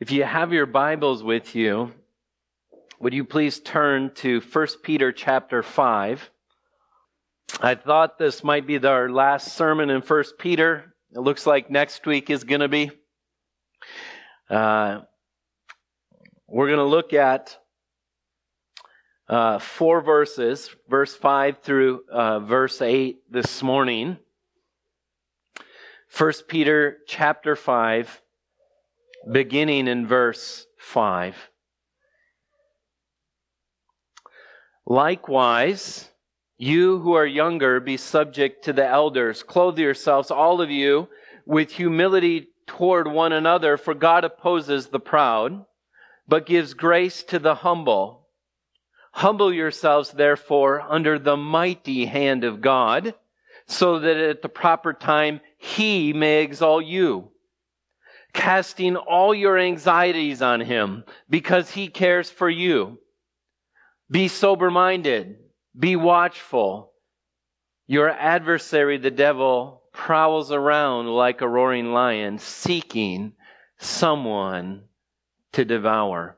If you have your Bibles with you, would you please turn to 1 Peter chapter 5? I thought this might be our last sermon in 1 Peter. It looks like next week is going to be. Uh, we're going to look at uh, four verses, verse 5 through uh, verse 8 this morning. 1 Peter chapter 5 beginning in verse 5. Likewise, you who are younger, be subject to the elders. Clothe yourselves, all of you, with humility toward one another, for God opposes the proud, but gives grace to the humble. Humble yourselves, therefore, under the mighty hand of God, so that at the proper time he may exalt you casting all your anxieties on him because he cares for you. Be sober minded. Be watchful. Your adversary, the devil, prowls around like a roaring lion, seeking someone to devour.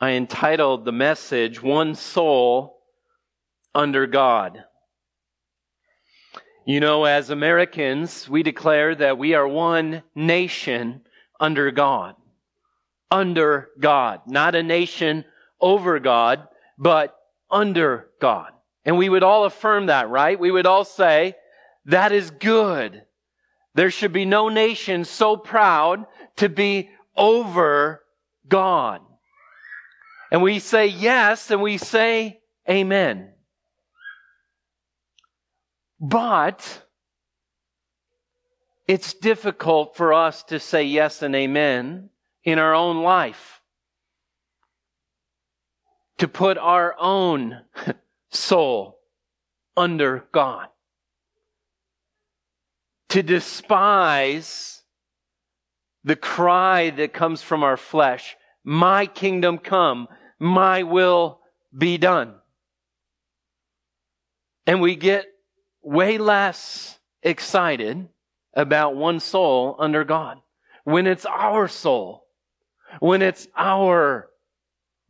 I entitled the message, One Soul Under God. You know, as Americans, we declare that we are one nation under God. Under God. Not a nation over God, but under God. And we would all affirm that, right? We would all say, that is good. There should be no nation so proud to be over God. And we say yes, and we say amen. But it's difficult for us to say yes and amen in our own life. To put our own soul under God. To despise the cry that comes from our flesh, my kingdom come, my will be done. And we get way less excited about one soul under God. When it's our soul, when it's our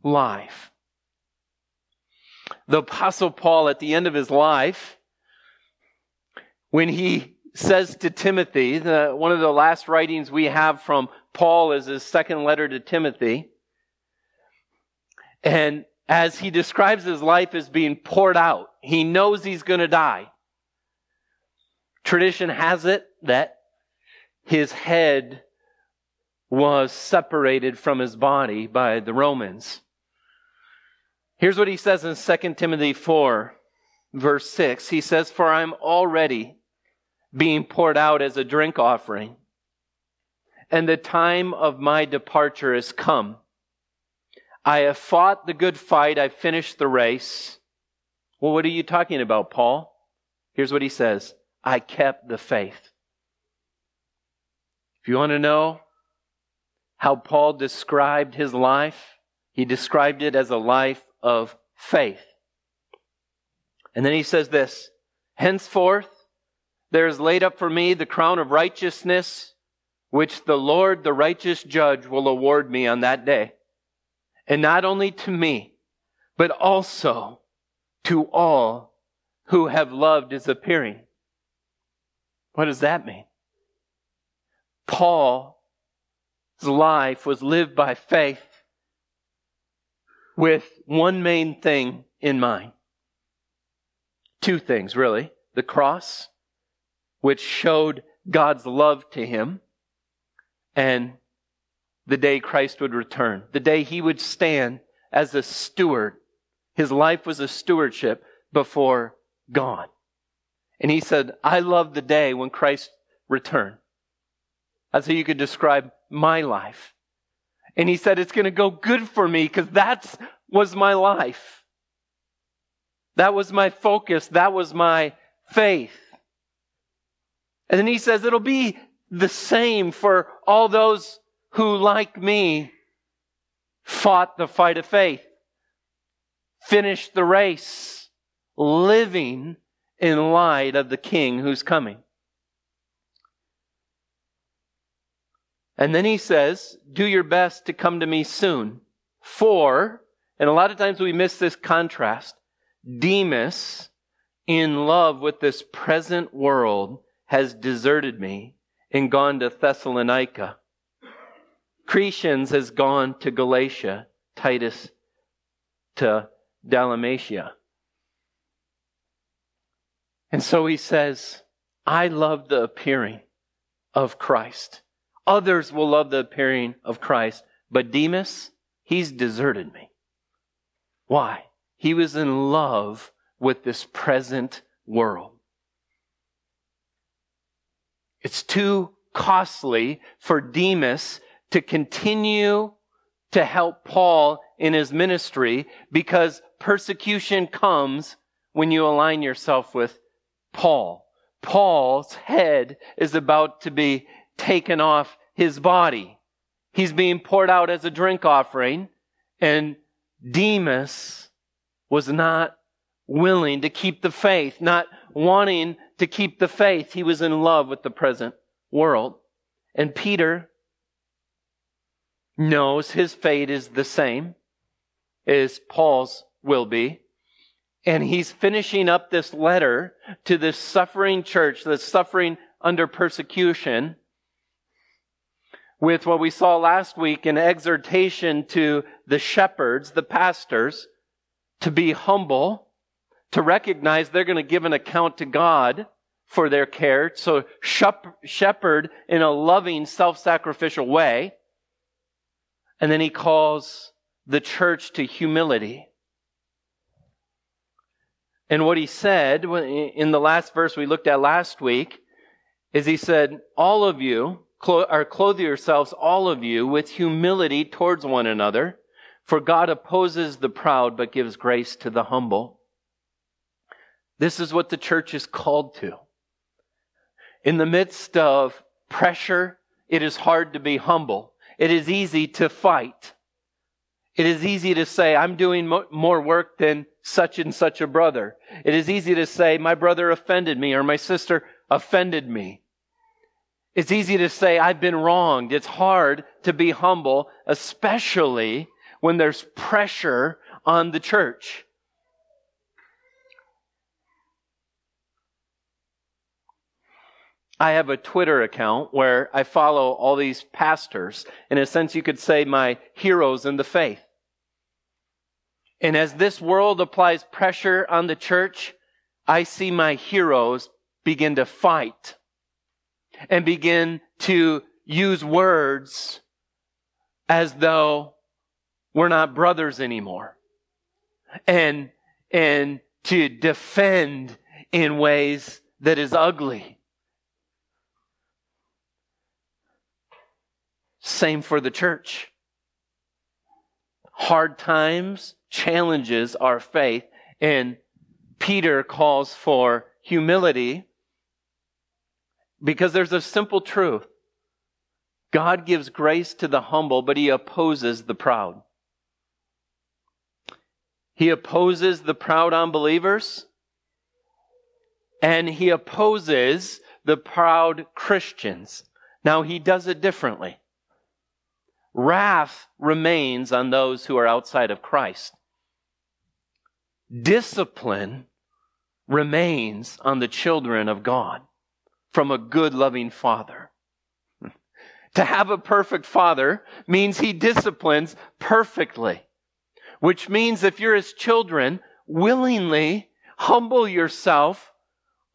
life. The apostle Paul at the end of his life, when he says to Timothy, the, one of the last writings we have from Paul is his second letter to Timothy. And as he describes his life as being poured out, he knows he's going to die. Tradition has it that his head was separated from his body by the Romans. Here's what he says in 2 Timothy 4, verse 6. He says, For I'm already being poured out as a drink offering, and the time of my departure is come. I have fought the good fight, I've finished the race. Well, what are you talking about, Paul? Here's what he says I kept the faith. If you want to know how Paul described his life, he described it as a life of faith. And then he says this Henceforth, there is laid up for me the crown of righteousness, which the Lord, the righteous judge, will award me on that day. And not only to me, but also to all who have loved his appearing. What does that mean? Paul's life was lived by faith with one main thing in mind. Two things, really. The cross, which showed God's love to him, and the day Christ would return, the day he would stand as a steward. His life was a stewardship before God. And he said, I love the day when Christ returned. That's how you could describe my life. And he said, it's going to go good for me because that was my life. That was my focus. That was my faith. And then he says, it'll be the same for all those who, like me, fought the fight of faith, finished the race, living in light of the king who's coming. And then he says, Do your best to come to me soon. For, and a lot of times we miss this contrast, Demas, in love with this present world, has deserted me and gone to Thessalonica. Crescens has gone to Galatia, Titus to Dalmatia. And so he says, I love the appearing of Christ. Others will love the appearing of Christ, but Demas, he's deserted me. Why? He was in love with this present world. It's too costly for Demas to continue to help Paul in his ministry because persecution comes when you align yourself with Paul. Paul's head is about to be taken off his body. He's being poured out as a drink offering, and Demas was not willing to keep the faith, not wanting to keep the faith. He was in love with the present world. And Peter knows his fate is the same as Paul's will be. And he's finishing up this letter to this suffering church that's suffering under persecution with what we saw last week an exhortation to the shepherds, the pastors, to be humble, to recognize they're going to give an account to God for their care. So shepherd in a loving, self-sacrificial way. And then he calls the church to humility. And what he said in the last verse we looked at last week is he said, all of you, or clothe yourselves, all of you, with humility towards one another, for God opposes the proud but gives grace to the humble. This is what the church is called to. In the midst of pressure, it is hard to be humble. It is easy to fight. It is easy to say, I'm doing mo- more work than such and such a brother. It is easy to say, my brother offended me or my sister offended me. It's easy to say, I've been wronged. It's hard to be humble, especially when there's pressure on the church. I have a Twitter account where I follow all these pastors. In a sense, you could say my heroes in the faith. And as this world applies pressure on the church, I see my heroes begin to fight and begin to use words as though we're not brothers anymore. And, and to defend in ways that is ugly. Same for the church. Hard times challenges our faith, and Peter calls for humility because there's a simple truth. God gives grace to the humble, but he opposes the proud. He opposes the proud unbelievers, and he opposes the proud Christians. Now, he does it differently. Wrath remains on those who are outside of Christ. Discipline remains on the children of God from a good, loving father. to have a perfect father means he disciplines perfectly, which means if you're his children, willingly humble yourself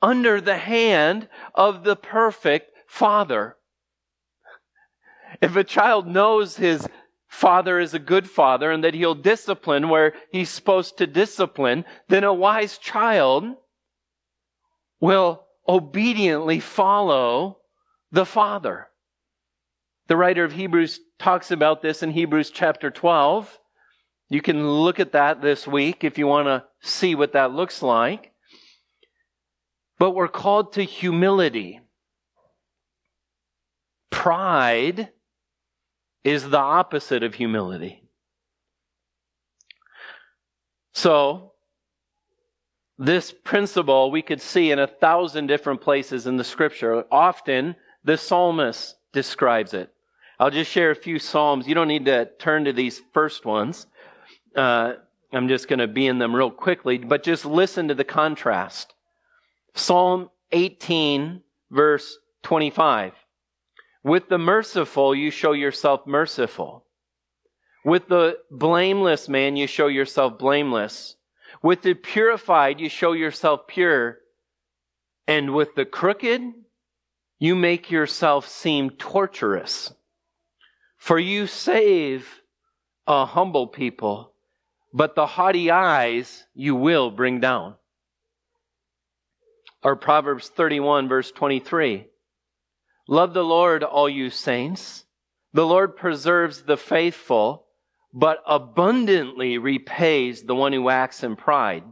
under the hand of the perfect father. If a child knows his father is a good father and that he'll discipline where he's supposed to discipline, then a wise child will obediently follow the father. The writer of Hebrews talks about this in Hebrews chapter 12. You can look at that this week if you want to see what that looks like. But we're called to humility. Pride is the opposite of humility. So, this principle we could see in a thousand different places in the scripture. Often, the psalmist describes it. I'll just share a few Psalms. You don't need to turn to these first ones. Uh, I'm just going to be in them real quickly, but just listen to the contrast. Psalm 18, verse 25. With the merciful, you show yourself merciful. With the blameless man, you show yourself blameless. With the purified, you show yourself pure. And with the crooked, you make yourself seem torturous. For you save a humble people, but the haughty eyes you will bring down. Or Proverbs 31, verse 23. Love the Lord, all you saints. The Lord preserves the faithful, but abundantly repays the one who acts in pride.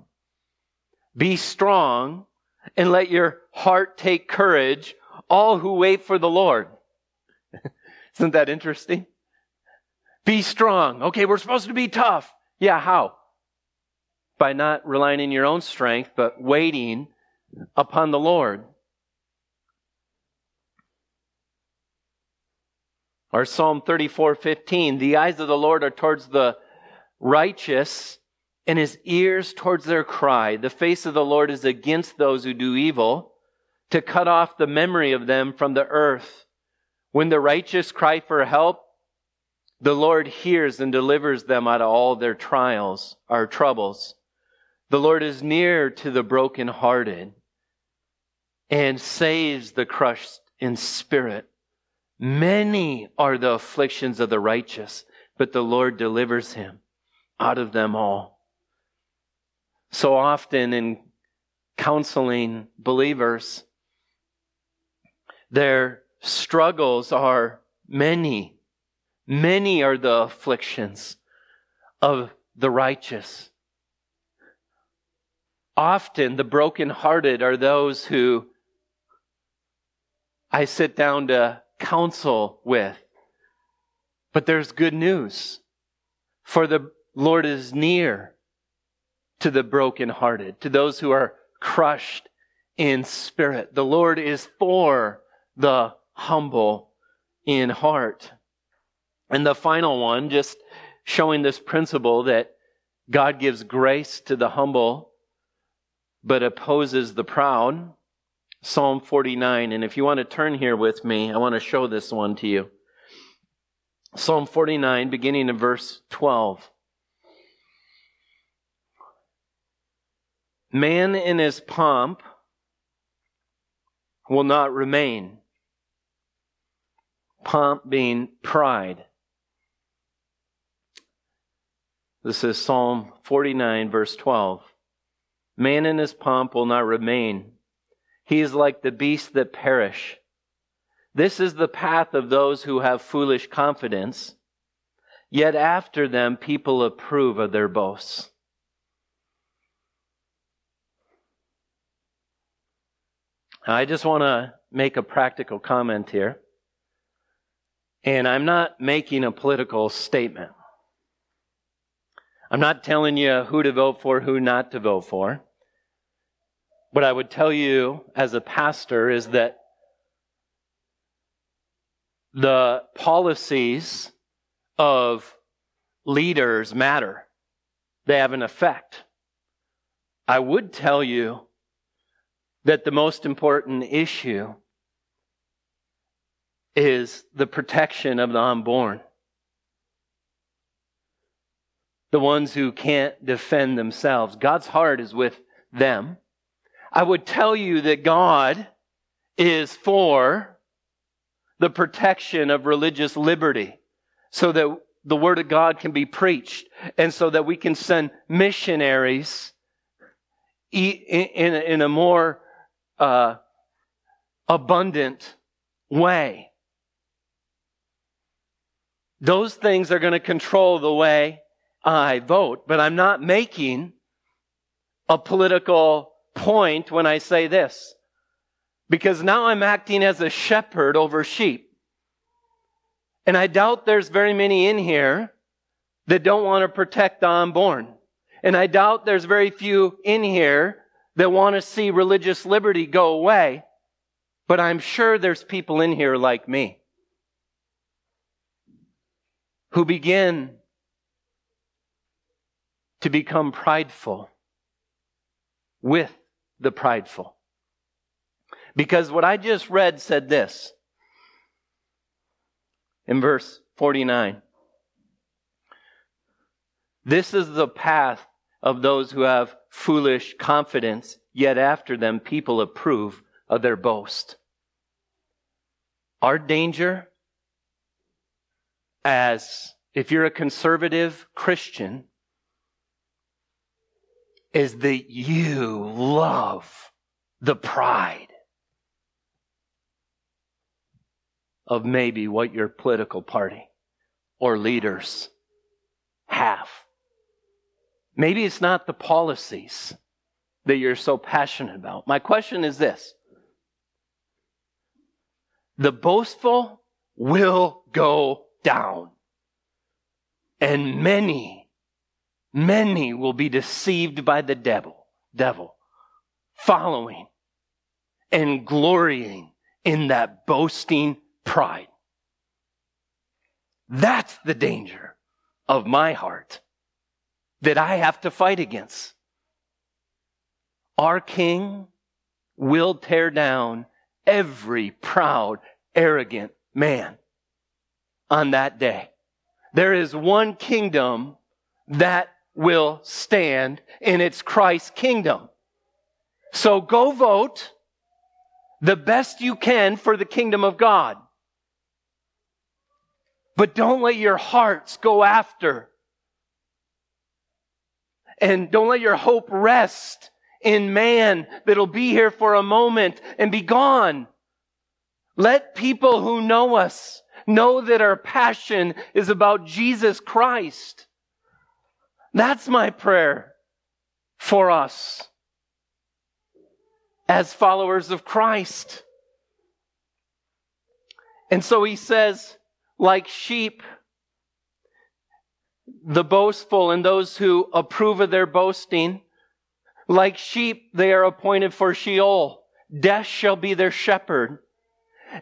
Be strong and let your heart take courage, all who wait for the Lord. Isn't that interesting? Be strong. Okay, we're supposed to be tough. Yeah, how? By not relying on your own strength, but waiting upon the Lord. Or Psalm 34:15, the eyes of the Lord are towards the righteous and his ears towards their cry. The face of the Lord is against those who do evil, to cut off the memory of them from the earth. When the righteous cry for help, the Lord hears and delivers them out of all their trials, our troubles. The Lord is near to the brokenhearted and saves the crushed in spirit. Many are the afflictions of the righteous, but the Lord delivers him out of them all. So often in counseling believers, their struggles are many. Many are the afflictions of the righteous. Often the brokenhearted are those who I sit down to counsel with. But there's good news. For the Lord is near to the brokenhearted, to those who are crushed in spirit. The Lord is for the humble in heart. And the final one, just showing this principle that God gives grace to the humble, but opposes the proud. Psalm 49. And if you want to turn here with me, I want to show this one to you. Psalm 49, beginning in verse 12. Man in his pomp will not remain. Pomp being pride. This is Psalm 49, verse 12. Man in his pomp will not remain. He is like the beasts that perish. This is the path of those who have foolish confidence. Yet after them, people approve of their boasts. I just want to make a practical comment here. And I'm not making a political statement. I'm not telling you who to vote for, who not to vote for. What I would tell you as a pastor is that the policies of leaders matter. They have an effect. I would tell you that the most important issue is the protection of the unborn. The ones who can't defend themselves. God's heart is with them. I would tell you that God is for the protection of religious liberty so that the Word of God can be preached and so that we can send missionaries in a more uh, abundant way. Those things are going to control the way I vote, but I'm not making a political point when I say this. Because now I'm acting as a shepherd over sheep. And I doubt there's very many in here that don't want to protect the unborn. And I doubt there's very few in here that want to see religious liberty go away, but I'm sure there's people in here like me. who begin to become prideful with the prideful. Because what I just read said this in verse 49. This is the path of those who have foolish confidence, yet after them people approve of their boast. Our danger as if you're a conservative Christian is that you love the pride of maybe what your political party or leaders have. Maybe it's not the policies that you're so passionate about. My question is this The boastful will go down, and many, many will be deceived by the devil, devil, following and glorying in that boasting pride. That's the danger of my heart that I have to fight against. Our King will tear down every proud, arrogant man on that day. There is one kingdom that will stand, and it's Christ's kingdom. So go vote the best you can for the kingdom of God. But don't let your hearts go after and don't let your hope rest in man that'll be here for a moment and be gone. Let people who know us know that our passion is about Jesus Christ. That's my prayer for us as followers of Christ. And so he says, like sheep, the boastful and those who approve of their boasting. Like sheep, they are appointed for Sheol. Death shall be their shepherd,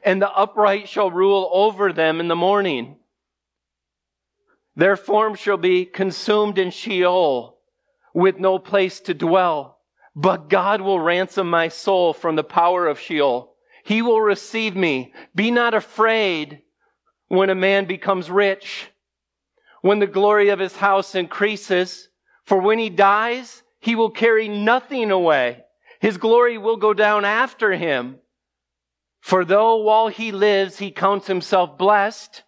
and the upright shall rule over them in the morning. Their form shall be consumed in Sheol, with no place to dwell. But God will ransom my soul from the power of Sheol. He will receive me. Be not afraid when a man becomes rich when the glory of his house increases. For when he dies, he will carry nothing away. His glory will go down after him. For though while he lives, he counts himself blessed,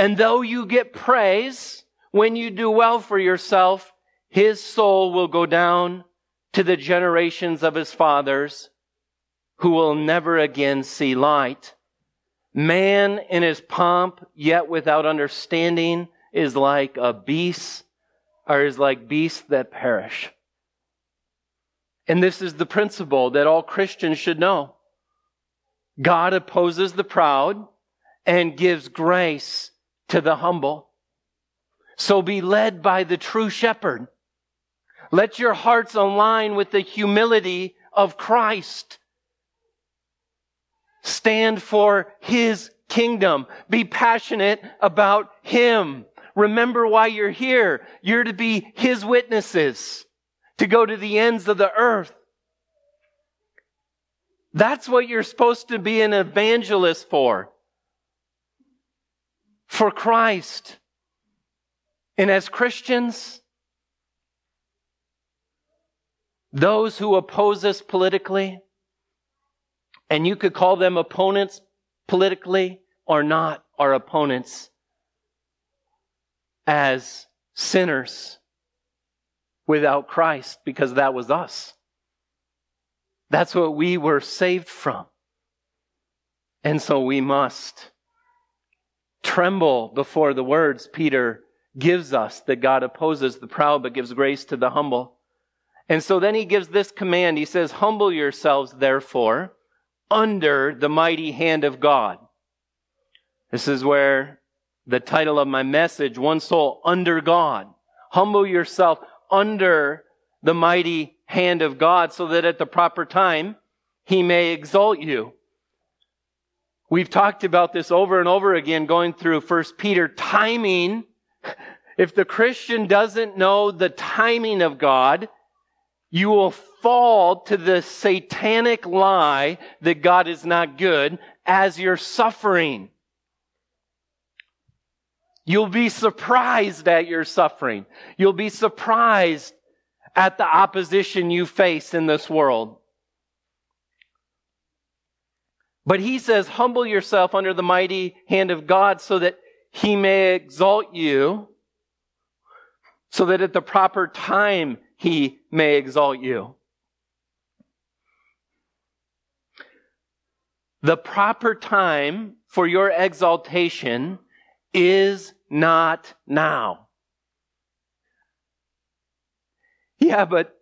and though you get praise when you do well for yourself, his soul will go down to the generations of his fathers who will never again see light. Man in his pomp, yet without understanding, is like a beast or is like beasts that perish. And this is the principle that all Christians should know. God opposes the proud and gives grace to the humble. So be led by the true shepherd. Let your hearts align with the humility of Christ. Stand for his kingdom. Be passionate about him. Remember why you're here. You're to be His witnesses, to go to the ends of the earth. That's what you're supposed to be an evangelist for. For Christ. And as Christians, those who oppose us politically, and you could call them opponents politically or not, are opponents as sinners without Christ because that was us. That's what we were saved from. And so we must tremble before the words Peter gives us that God opposes the proud but gives grace to the humble. And so then he gives this command. He says, Humble yourselves, therefore, under the mighty hand of God. This is where the title of my message, One Soul Under God. Humble yourself under the mighty hand of God so that at the proper time he may exalt you. We've talked about this over and over again going through First Peter. Timing. If the Christian doesn't know the timing of God, you will fall to the satanic lie that God is not good as you're suffering. You'll be surprised at your suffering. You'll be surprised at the opposition you face in this world. But he says, humble yourself under the mighty hand of God so that he may exalt you, so that at the proper time he may exalt you. The proper time for your exaltation is not now. Yeah, but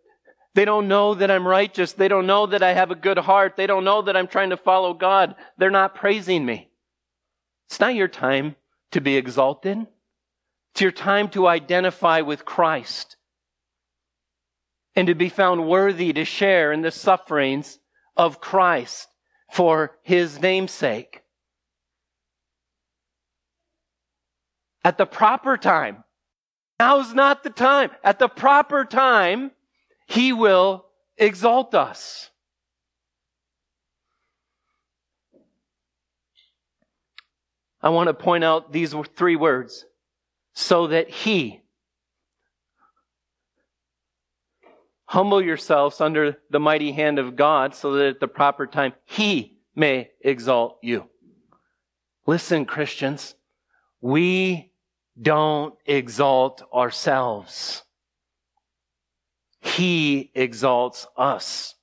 they don't know that I'm righteous. They don't know that I have a good heart. They don't know that I'm trying to follow God. They're not praising me. It's not your time to be exalted. It's your time to identify with Christ and to be found worthy to share in the sufferings of Christ for his namesake. At the proper time. Now's not the time. At the proper time, he will exalt us. I want to point out these three words so that he humble yourselves under the mighty hand of God so that at the proper time he may exalt you. Listen, Christians, we don't exalt ourselves. He exalts us.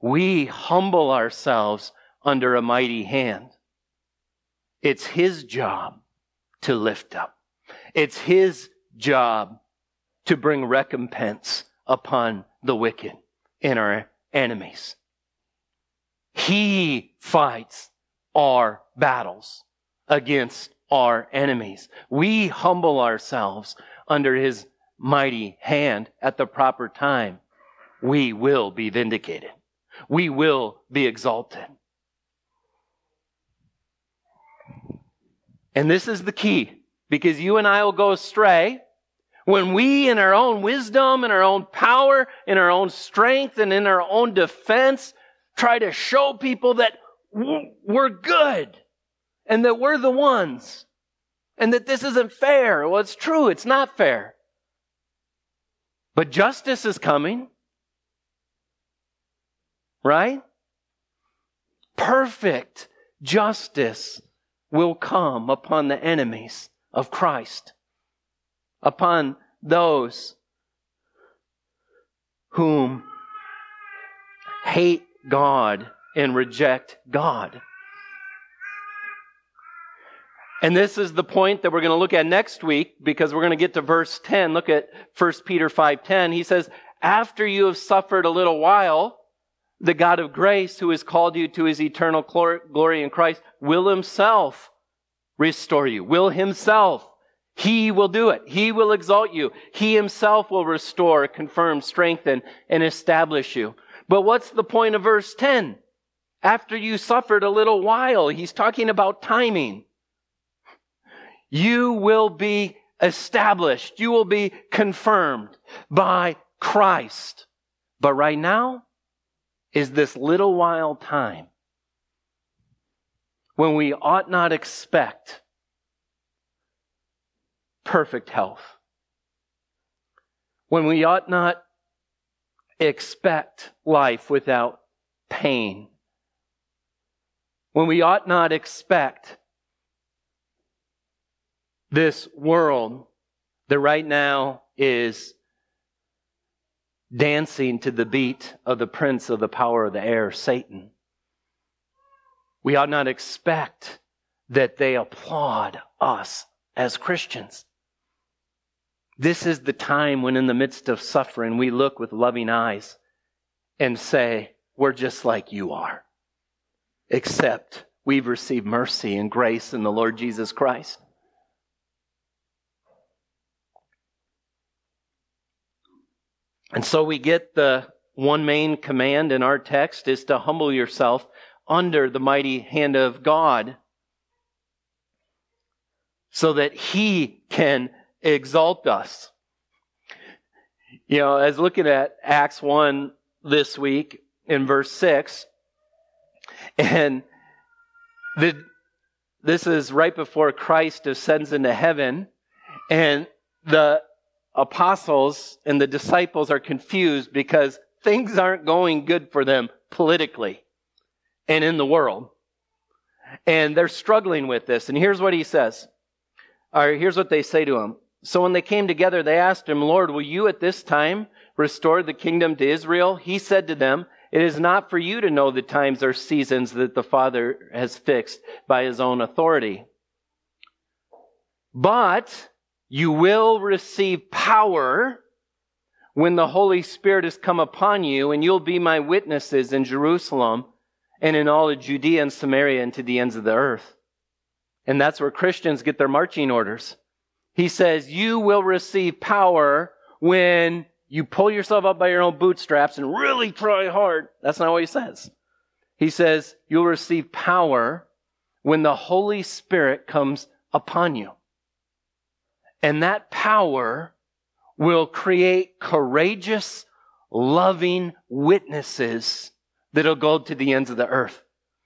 We humble ourselves under a mighty hand. It's His job to lift up. It's His job to bring recompense upon the wicked and our enemies. He fights our battles against our enemies. We humble ourselves under His mighty hand at the proper time, we will be vindicated. We will be exalted. And this is the key because you and I will go astray when we, in our own wisdom, in our own power, in our own strength, and in our own defense, try to show people that we're good and that we're the ones and that this isn't fair. Well, it's true. It's not fair. But justice is coming. Right? Perfect justice will come upon the enemies of Christ, upon those whom hate God and reject God. And this is the point that we're going to look at next week because we're going to get to verse 10. Look at 1 Peter 5:10. He says, "After you have suffered a little while, the God of grace who has called you to his eternal glory in Christ will himself restore you. Will himself. He will do it. He will exalt you. He himself will restore, confirm, strengthen, and establish you." But what's the point of verse 10? After you suffered a little while, he's talking about timing you will be established. You will be confirmed by Christ. But right now is this little while time when we ought not expect perfect health. When we ought not expect life without pain. When we ought not expect this world that right now is dancing to the beat of the prince of the power of the air, Satan. We ought not expect that they applaud us as Christians. This is the time when, in the midst of suffering, we look with loving eyes and say, We're just like you are, except we've received mercy and grace in the Lord Jesus Christ. And so we get the one main command in our text is to humble yourself under the mighty hand of God so that He can exalt us. You know, as looking at Acts 1 this week in verse 6, and the, this is right before Christ ascends into heaven, and the apostles and the disciples are confused because things aren't going good for them politically and in the world. And they're struggling with this. And here's what he says. Or here's what they say to him. So when they came together, they asked him, Lord, will you at this time restore the kingdom to Israel? He said to them, It is not for you to know the times or seasons that the Father has fixed by his own authority. But you will receive power when the Holy Spirit has come upon you, and you'll be my witnesses in Jerusalem and in all of Judea and Samaria and to the ends of the earth. And that's where Christians get their marching orders. He says, You will receive power when you pull yourself up by your own bootstraps and really try hard. That's not what he says. He says, You'll receive power when the Holy Spirit comes upon you. And that power will create courageous, loving witnesses that'll go to the ends of the earth.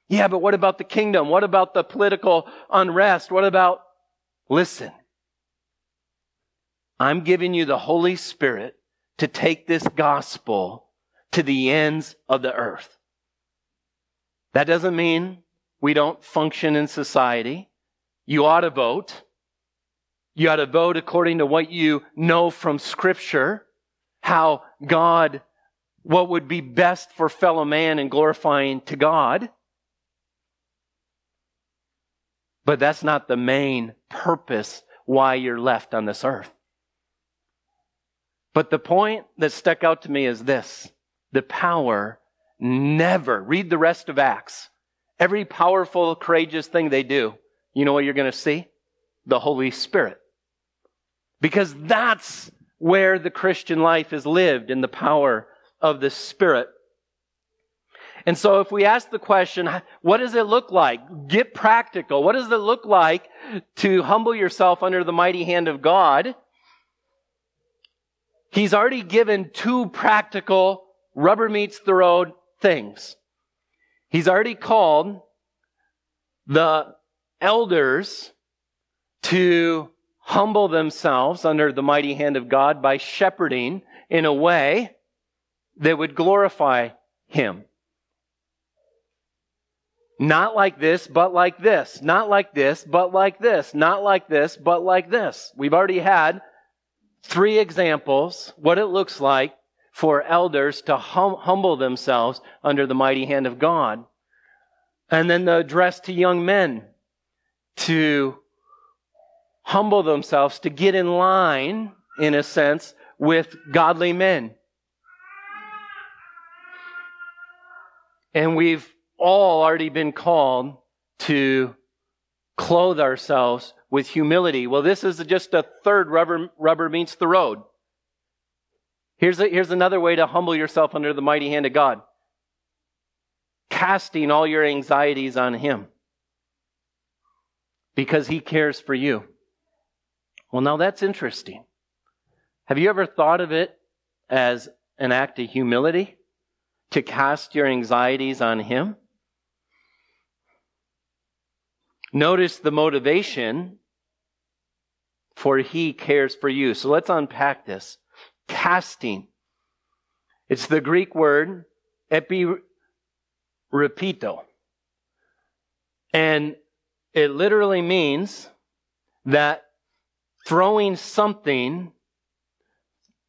Yeah, but what about the kingdom? What about the political unrest? What about, listen, I'm giving you the Holy Spirit to take this gospel to the ends of the earth. That doesn't mean we don't function in society. You ought to vote. You ought to vote according to what you know from Scripture, how God, what would be best for fellow man and glorifying to God. But that's not the main purpose why you're left on this earth. But the point that stuck out to me is this the power never, read the rest of Acts. Every powerful, courageous thing they do, you know what you're going to see? The Holy Spirit. Because that's where the Christian life is lived in the power of the Spirit. And so if we ask the question, what does it look like? Get practical. What does it look like to humble yourself under the mighty hand of God? He's already given two practical rubber meets the road things. He's already called the elders to humble themselves under the mighty hand of God by shepherding in a way that would glorify Him. Not like this, but like this. Not like this, but like this. Not like this, but like this. We've already had three examples what it looks like for elders to hum- humble themselves under the mighty hand of God. And then the address to young men to humble themselves, to get in line, in a sense, with godly men. And we've all already been called to clothe ourselves with humility. Well, this is just a third rubber, rubber meets the road. Here's, a, here's another way to humble yourself under the mighty hand of God casting all your anxieties on Him because He cares for you. Well, now that's interesting. Have you ever thought of it as an act of humility to cast your anxieties on Him? Notice the motivation for he cares for you. So let's unpack this. Casting. It's the Greek word epirepito. And it literally means that throwing something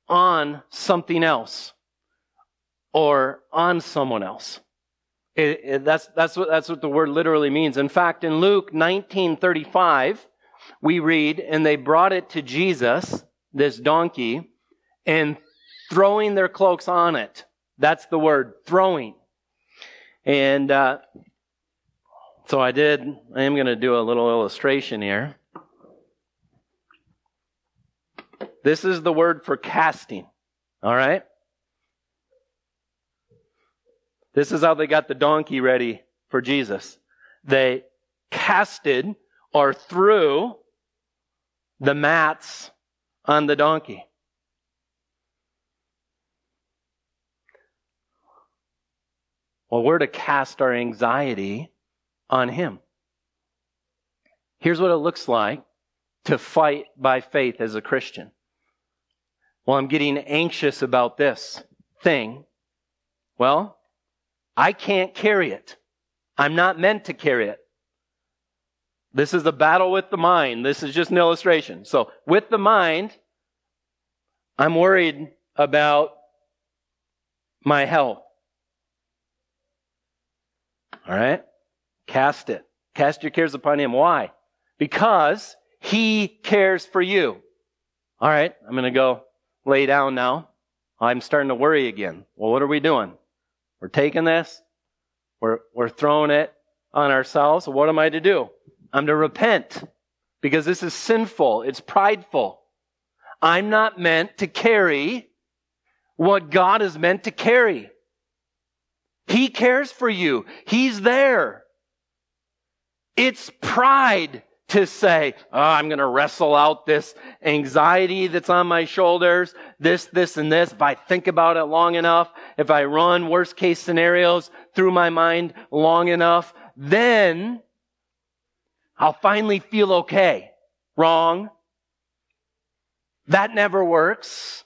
on something else or on someone else. It, it, that's, that's, what, that's what the word literally means. In fact, in Luke 1935, we read, and they brought it to Jesus, this donkey, and throwing their cloaks on it. That's the word, throwing. And uh, so I did, I am going to do a little illustration here. This is the word for casting. All right? This is how they got the donkey ready for Jesus. They casted or threw the mats on the donkey. Well, we're to cast our anxiety on Him. Here's what it looks like to fight by faith as a Christian. Well, I'm getting anxious about this thing. Well, I can't carry it. I'm not meant to carry it. This is a battle with the mind. This is just an illustration. So, with the mind, I'm worried about my health. All right? Cast it. Cast your cares upon him. Why? Because he cares for you. All right, I'm going to go lay down now. I'm starting to worry again. Well, what are we doing? We're taking this. We're, we're throwing it on ourselves. What am I to do? I'm to repent because this is sinful. It's prideful. I'm not meant to carry what God is meant to carry. He cares for you. He's there. It's pride to say, oh, I'm going to wrestle out this anxiety that's on my shoulders, this, this, and this. If I think about it long enough, if I run worst case scenarios through my mind long enough, then I'll finally feel okay. Wrong. That never works.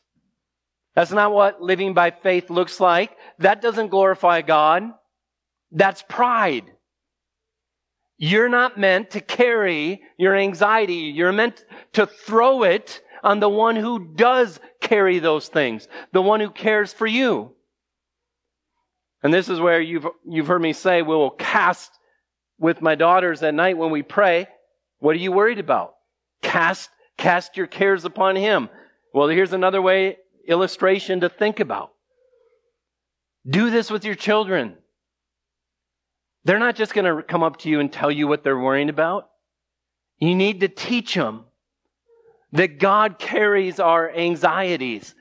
That's not what living by faith looks like. That doesn't glorify God. That's pride. You're not meant to carry your anxiety. You're meant to throw it on the one who does carry those things, the one who cares for you. And this is where you've, you've heard me say we will cast with my daughters at night when we pray. What are you worried about? Cast, cast your cares upon him. Well, here's another way illustration to think about. Do this with your children. They're not just going to come up to you and tell you what they're worrying about. You need to teach them that God carries our anxieties.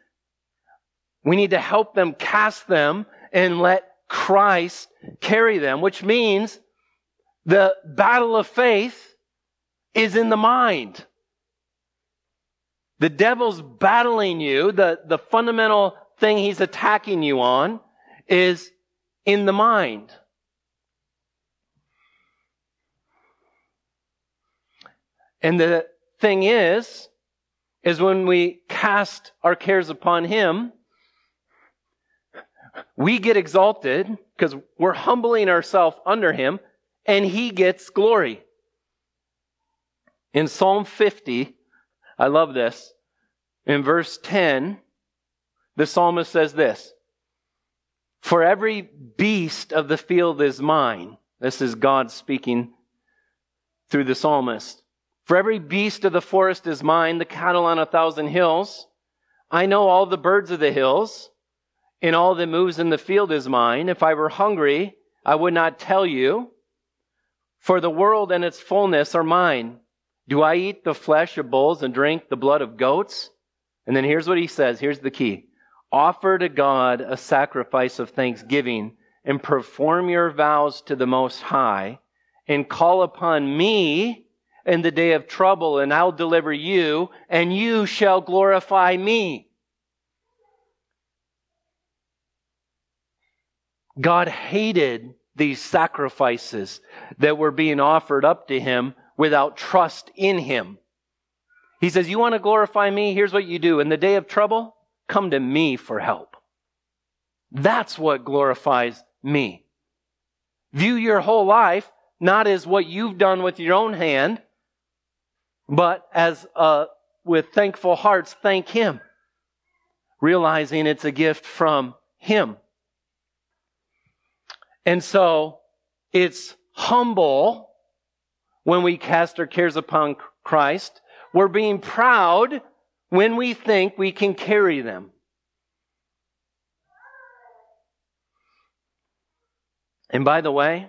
We need to help them cast them and let Christ carry them, which means the battle of faith is in the mind. The devil's battling you. The, the fundamental thing he's attacking you on is in the mind. And the thing is, is when we cast our cares upon him, we get exalted because we're humbling ourselves under him and he gets glory. In Psalm 50, I love this. In verse 10, the psalmist says this For every beast of the field is mine. This is God speaking through the psalmist. For every beast of the forest is mine, the cattle on a thousand hills. I know all the birds of the hills, and all that moves in the field is mine. If I were hungry, I would not tell you. For the world and its fullness are mine. Do I eat the flesh of bulls and drink the blood of goats? And then here's what he says. Here's the key. Offer to God a sacrifice of thanksgiving and perform your vows to the Most High and call upon me in the day of trouble and I'll deliver you and you shall glorify me. God hated these sacrifices that were being offered up to him without trust in him. He says, You want to glorify me? Here's what you do. In the day of trouble, come to me for help. That's what glorifies me. View your whole life not as what you've done with your own hand, but as uh, with thankful hearts, thank Him, realizing it's a gift from Him. And so it's humble when we cast our cares upon Christ. We're being proud when we think we can carry them. And by the way,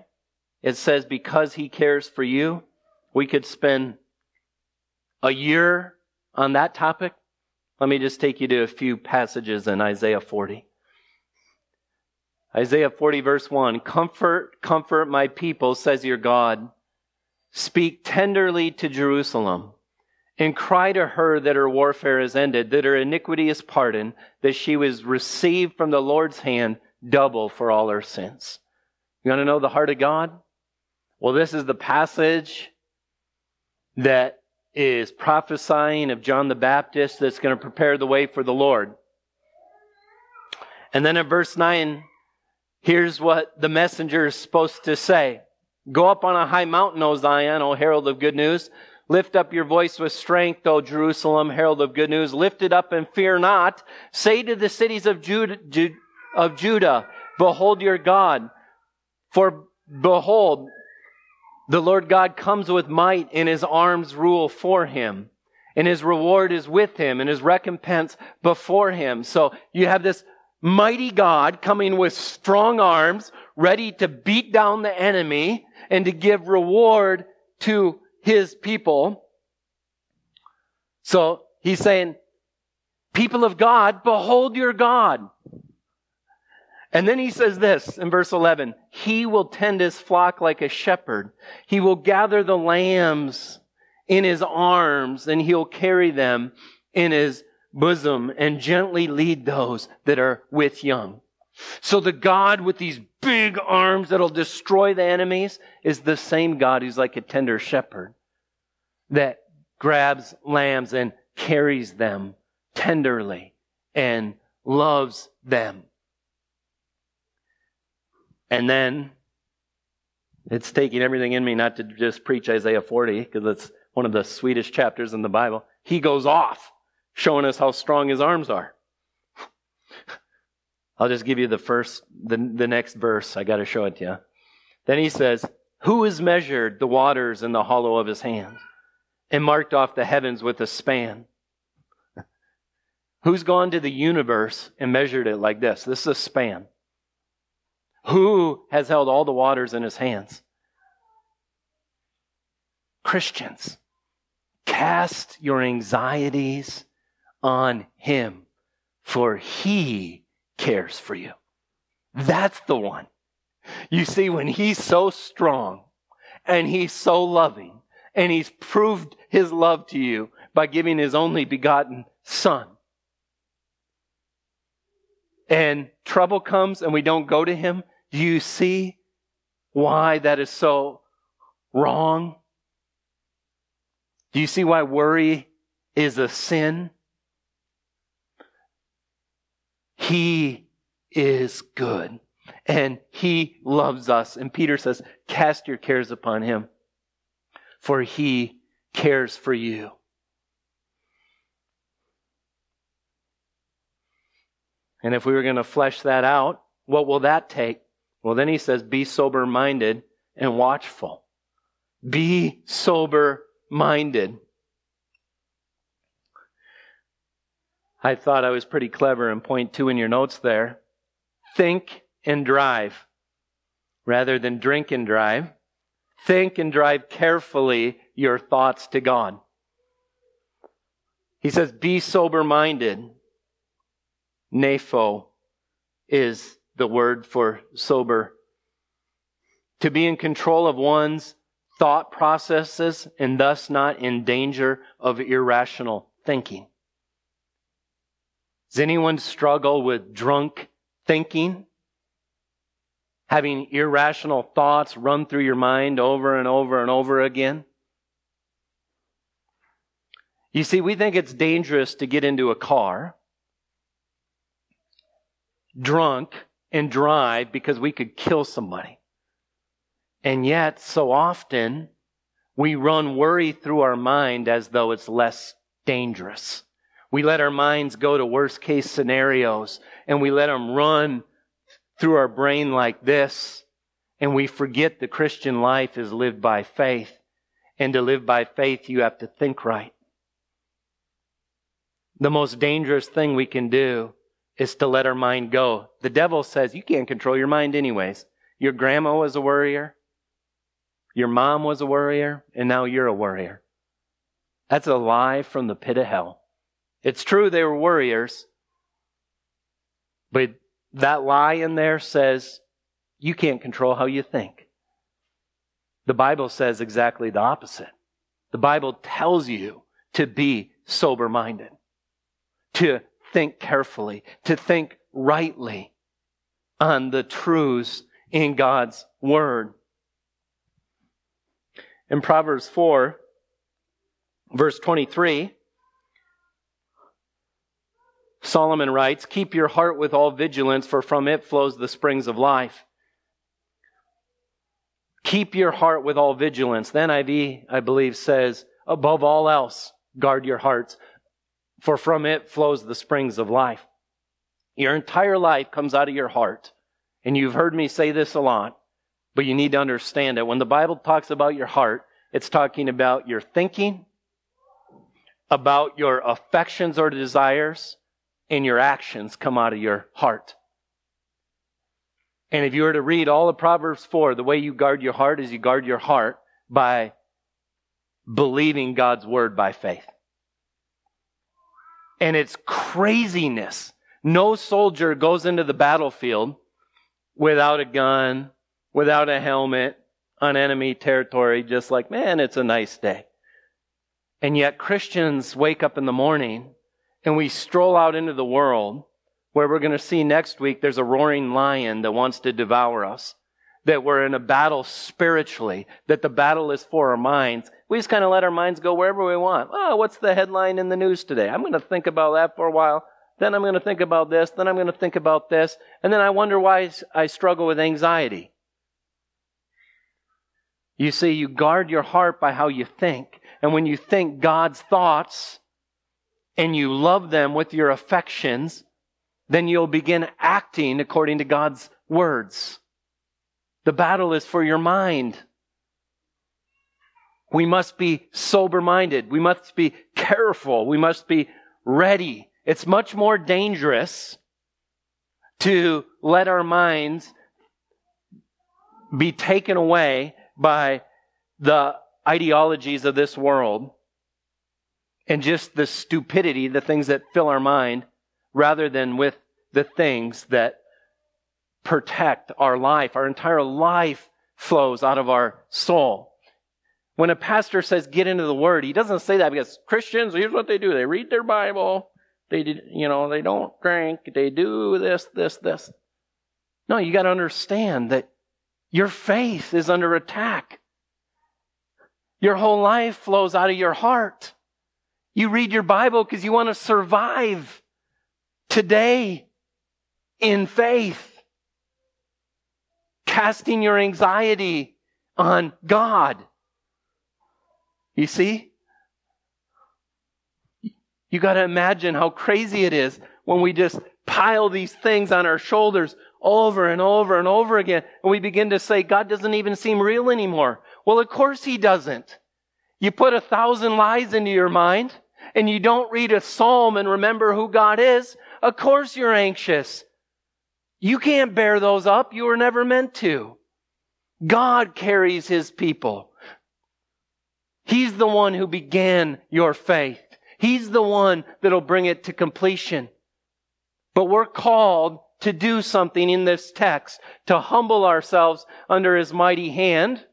it says because he cares for you, we could spend a year on that topic. Let me just take you to a few passages in Isaiah 40. Isaiah 40, verse 1 Comfort, comfort my people, says your God. Speak tenderly to Jerusalem and cry to her that her warfare is ended, that her iniquity is pardoned, that she was received from the Lord's hand double for all her sins. You want to know the heart of God? Well, this is the passage that is prophesying of John the Baptist that's going to prepare the way for the Lord. And then in verse 9, here's what the messenger is supposed to say Go up on a high mountain, O Zion, O herald of good news. Lift up your voice with strength, O Jerusalem, herald of good news. Lift it up and fear not. Say to the cities of Judah, of Judah Behold your God. For behold, the Lord God comes with might, and his arms rule for him. And his reward is with him, and his recompense before him. So you have this mighty God coming with strong arms, ready to beat down the enemy and to give reward to his people. So he's saying, people of God, behold your God. And then he says this in verse 11 He will tend his flock like a shepherd. He will gather the lambs in his arms and he'll carry them in his bosom and gently lead those that are with young. So the God with these big arms that'll destroy the enemies is the same God who's like a tender shepherd that grabs lambs and carries them tenderly and loves them. And then it's taking everything in me not to just preach Isaiah 40 because it's one of the sweetest chapters in the Bible. He goes off showing us how strong his arms are. I'll just give you the first, the, the next verse. I got to show it to you. Then he says, Who has measured the waters in the hollow of his hand and marked off the heavens with a span? Who's gone to the universe and measured it like this? This is a span. Who has held all the waters in his hands? Christians, cast your anxieties on him, for he cares for you. That's the one. You see, when he's so strong and he's so loving and he's proved his love to you by giving his only begotten son, and trouble comes and we don't go to him, do you see why that is so wrong? Do you see why worry is a sin? He is good and he loves us. And Peter says, Cast your cares upon him, for he cares for you. And if we were going to flesh that out, what will that take? Well, then he says, be sober minded and watchful. Be sober minded. I thought I was pretty clever in point two in your notes there. Think and drive rather than drink and drive. Think and drive carefully your thoughts to God. He says, be sober minded. Napho is the word for sober. To be in control of one's thought processes and thus not in danger of irrational thinking. Does anyone struggle with drunk thinking? Having irrational thoughts run through your mind over and over and over again? You see, we think it's dangerous to get into a car drunk and drive because we could kill somebody. And yet, so often, we run worry through our mind as though it's less dangerous. We let our minds go to worst case scenarios and we let them run through our brain like this. And we forget the Christian life is lived by faith. And to live by faith, you have to think right. The most dangerous thing we can do is to let our mind go. The devil says you can't control your mind anyways. Your grandma was a worrier. Your mom was a worrier, and now you're a worrier. That's a lie from the pit of hell. It's true they were worriers, but that lie in there says you can't control how you think. The Bible says exactly the opposite. The Bible tells you to be sober minded, to think carefully, to think rightly on the truths in God's Word. In Proverbs 4, verse 23, Solomon writes, Keep your heart with all vigilance, for from it flows the springs of life. Keep your heart with all vigilance. Then NIV, I believe, says, above all else, guard your hearts, for from it flows the springs of life. Your entire life comes out of your heart. And you've heard me say this a lot, but you need to understand it. When the Bible talks about your heart, it's talking about your thinking, about your affections or desires, and your actions come out of your heart. And if you were to read all of Proverbs 4, the way you guard your heart is you guard your heart by believing God's word by faith. And it's craziness. No soldier goes into the battlefield without a gun, without a helmet, on enemy territory, just like, man, it's a nice day. And yet Christians wake up in the morning and we stroll out into the world where we're going to see next week there's a roaring lion that wants to devour us. That we're in a battle spiritually, that the battle is for our minds. We just kind of let our minds go wherever we want. Oh, what's the headline in the news today? I'm going to think about that for a while. Then I'm going to think about this. Then I'm going to think about this. And then I wonder why I struggle with anxiety. You see, you guard your heart by how you think. And when you think God's thoughts and you love them with your affections, then you'll begin acting according to God's words. The battle is for your mind. We must be sober minded. We must be careful. We must be ready. It's much more dangerous to let our minds be taken away by the ideologies of this world and just the stupidity, the things that fill our mind, rather than with the things that protect our life. Our entire life flows out of our soul. When a pastor says get into the word, he doesn't say that because Christians, here's what they do. They read their Bible. They, you know, they don't drink. They do this, this, this. No, you got to understand that your faith is under attack. Your whole life flows out of your heart. You read your Bible because you want to survive today in faith, casting your anxiety on God. You see? You got to imagine how crazy it is when we just pile these things on our shoulders over and over and over again, and we begin to say, God doesn't even seem real anymore. Well, of course He doesn't. You put a thousand lies into your mind, and you don't read a psalm and remember who God is, of course you're anxious. You can't bear those up. You were never meant to. God carries his people. He's the one who began your faith. He's the one that'll bring it to completion. But we're called to do something in this text, to humble ourselves under his mighty hand.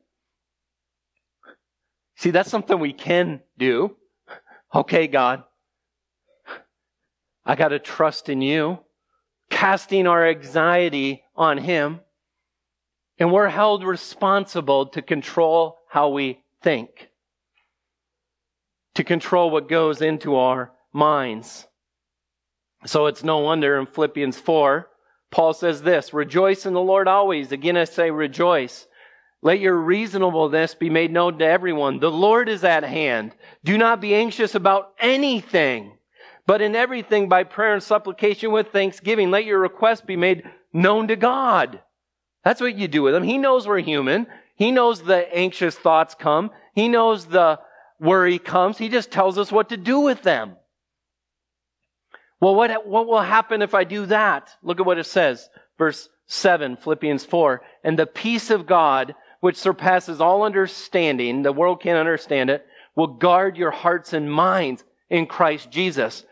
See, that's something we can do. Okay, God, I got to trust in you, casting our anxiety on Him. And we're held responsible to control how we think, to control what goes into our minds. So it's no wonder in Philippians 4, Paul says this Rejoice in the Lord always. Again, I say rejoice. Let your reasonableness be made known to everyone. The Lord is at hand. Do not be anxious about anything but in everything by prayer and supplication with thanksgiving, let your requests be made known to God. That's what you do with him. He knows we're human. He knows the anxious thoughts come. He knows the worry comes. He just tells us what to do with them. Well, what, what will happen if I do that? Look at what it says. Verse 7, Philippians 4. And the peace of God, which surpasses all understanding, the world can't understand it, will guard your hearts and minds in Christ Jesus.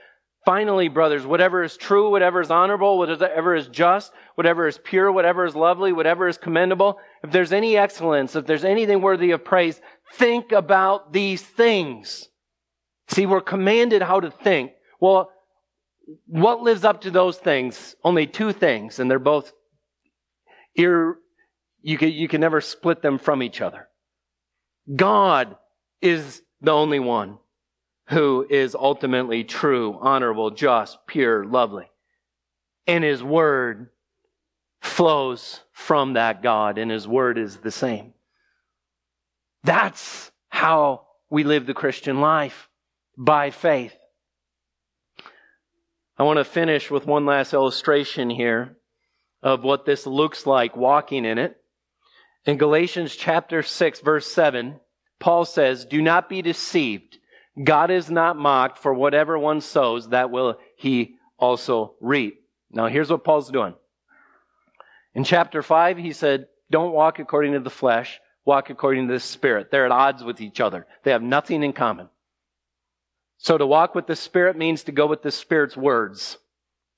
Finally, brothers, whatever is true, whatever is honorable, whatever is just, whatever is pure, whatever is lovely, whatever is commendable, if there's any excellence, if there's anything worthy of praise, think about these things. See, we're commanded how to think. Well, what lives up to those things? Only two things, and they're both ir- you can, you can never split them from each other. God is the only one who is ultimately true, honorable, just, pure, lovely. And his word flows from that God, and his word is the same. That's how we live the Christian life by faith. I want to finish with one last illustration here of what this looks like walking in it. In Galatians chapter 6 verse 7, Paul says, Do not be deceived. God is not mocked for whatever one sows, that will he also reap. Now here's what Paul's doing. In chapter 5, he said, Don't walk according to the flesh, walk according to the Spirit. They're at odds with each other. They have nothing in common. So to walk with the Spirit means to go with the Spirit's words,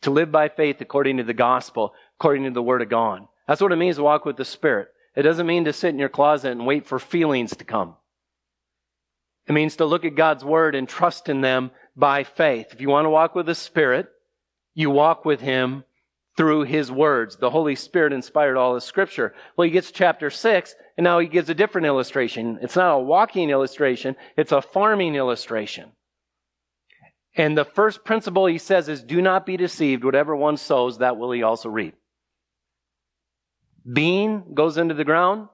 to live by faith according to the gospel, according to the Word of God. That's what it means to walk with the Spirit. It doesn't mean to sit in your closet and wait for feelings to come. It means to look at God's Word and trust in them by faith. If you want to walk with the Spirit, you walk with Him through His words. The Holy Spirit inspired all of Scripture. Well, he gets chapter 6, and now he gives a different illustration. It's not a walking illustration, it's a farming illustration. And the first principle he says is do not be deceived. Whatever one sows, that will he also reap. Bean goes into the ground.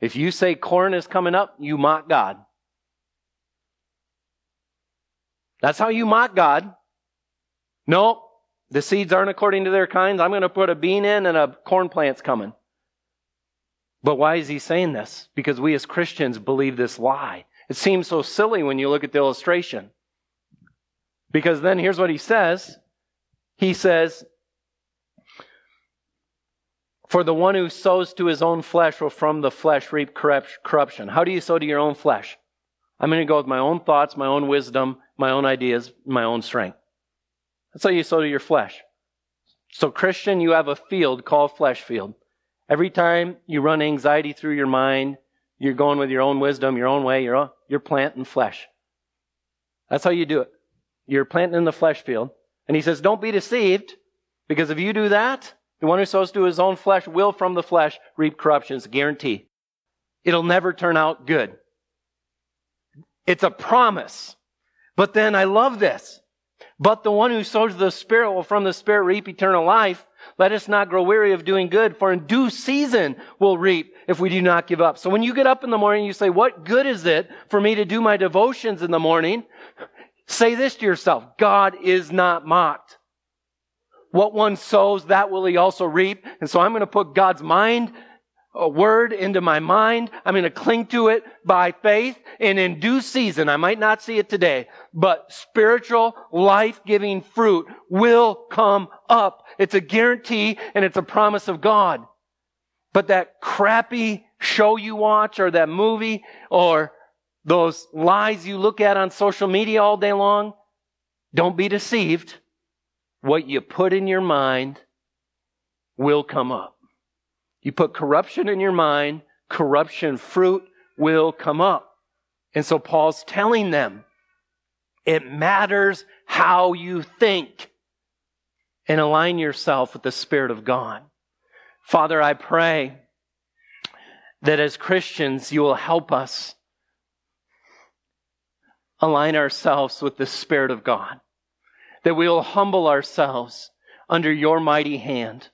If you say corn is coming up, you mock God. That's how you mock God. No, the seeds aren't according to their kinds. I'm going to put a bean in and a corn plant's coming. But why is he saying this? Because we as Christians believe this lie. It seems so silly when you look at the illustration. Because then here's what he says. He says, For the one who sows to his own flesh will from the flesh reap corruption. How do you sow to your own flesh? I'm going to go with my own thoughts, my own wisdom, my own ideas, my own strength. That's how you sow to your flesh. So, Christian, you have a field called flesh field. Every time you run anxiety through your mind, you're going with your own wisdom, your own way, you're, you're planting flesh. That's how you do it. You're planting in the flesh field. And he says, don't be deceived, because if you do that, the one who sows to his own flesh will from the flesh reap corruption. It's a guarantee. It'll never turn out good. It's a promise. But then I love this. But the one who sows the Spirit will from the Spirit reap eternal life. Let us not grow weary of doing good, for in due season we'll reap if we do not give up. So when you get up in the morning, you say, what good is it for me to do my devotions in the morning? Say this to yourself God is not mocked. What one sows, that will he also reap. And so I'm going to put God's mind, a word into my mind. I'm going to cling to it by faith. And in due season, I might not see it today, but spiritual, life-giving fruit will come up. It's a guarantee and it's a promise of God. But that crappy show you watch or that movie or those lies you look at on social media all day long, don't be deceived. What you put in your mind will come up. You put corruption in your mind, corruption fruit will come up. And so Paul's telling them, it matters how you think and align yourself with the Spirit of God. Father, I pray that as Christians, you will help us align ourselves with the Spirit of God, that we will humble ourselves under your mighty hand,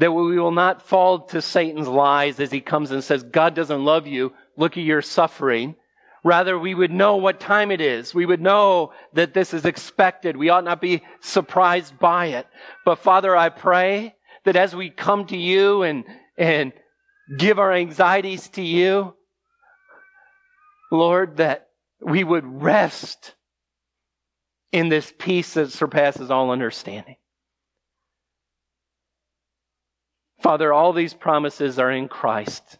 that we will not fall to Satan's lies as he comes and says, God doesn't love you. Look at your suffering. Rather, we would know what time it is. We would know that this is expected. We ought not be surprised by it. But Father, I pray that as we come to you and, and give our anxieties to you, Lord, that we would rest in this peace that surpasses all understanding. Father, all these promises are in Christ.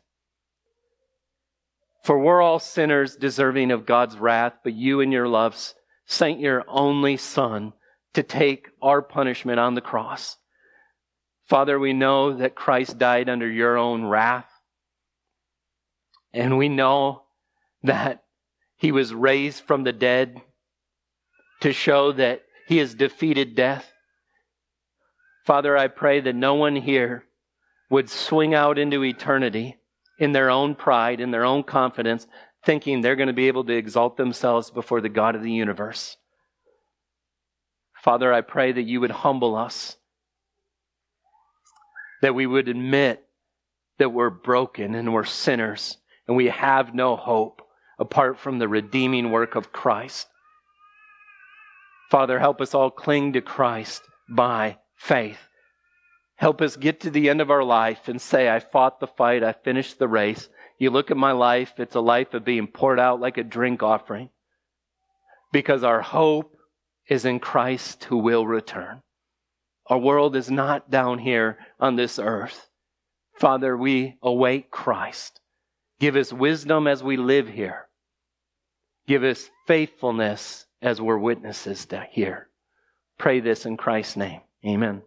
For we're all sinners deserving of God's wrath, but you in your loves sent your only Son to take our punishment on the cross. Father, we know that Christ died under your own wrath. And we know that he was raised from the dead to show that he has defeated death. Father, I pray that no one here would swing out into eternity in their own pride, in their own confidence, thinking they're going to be able to exalt themselves before the God of the universe. Father, I pray that you would humble us, that we would admit that we're broken and we're sinners and we have no hope apart from the redeeming work of Christ. Father, help us all cling to Christ by faith. Help us get to the end of our life and say, I fought the fight, I finished the race. You look at my life, it's a life of being poured out like a drink offering because our hope is in Christ who will return. Our world is not down here on this earth. Father, we await Christ. Give us wisdom as we live here. Give us faithfulness as we're witnesses here. Pray this in Christ's name. Amen.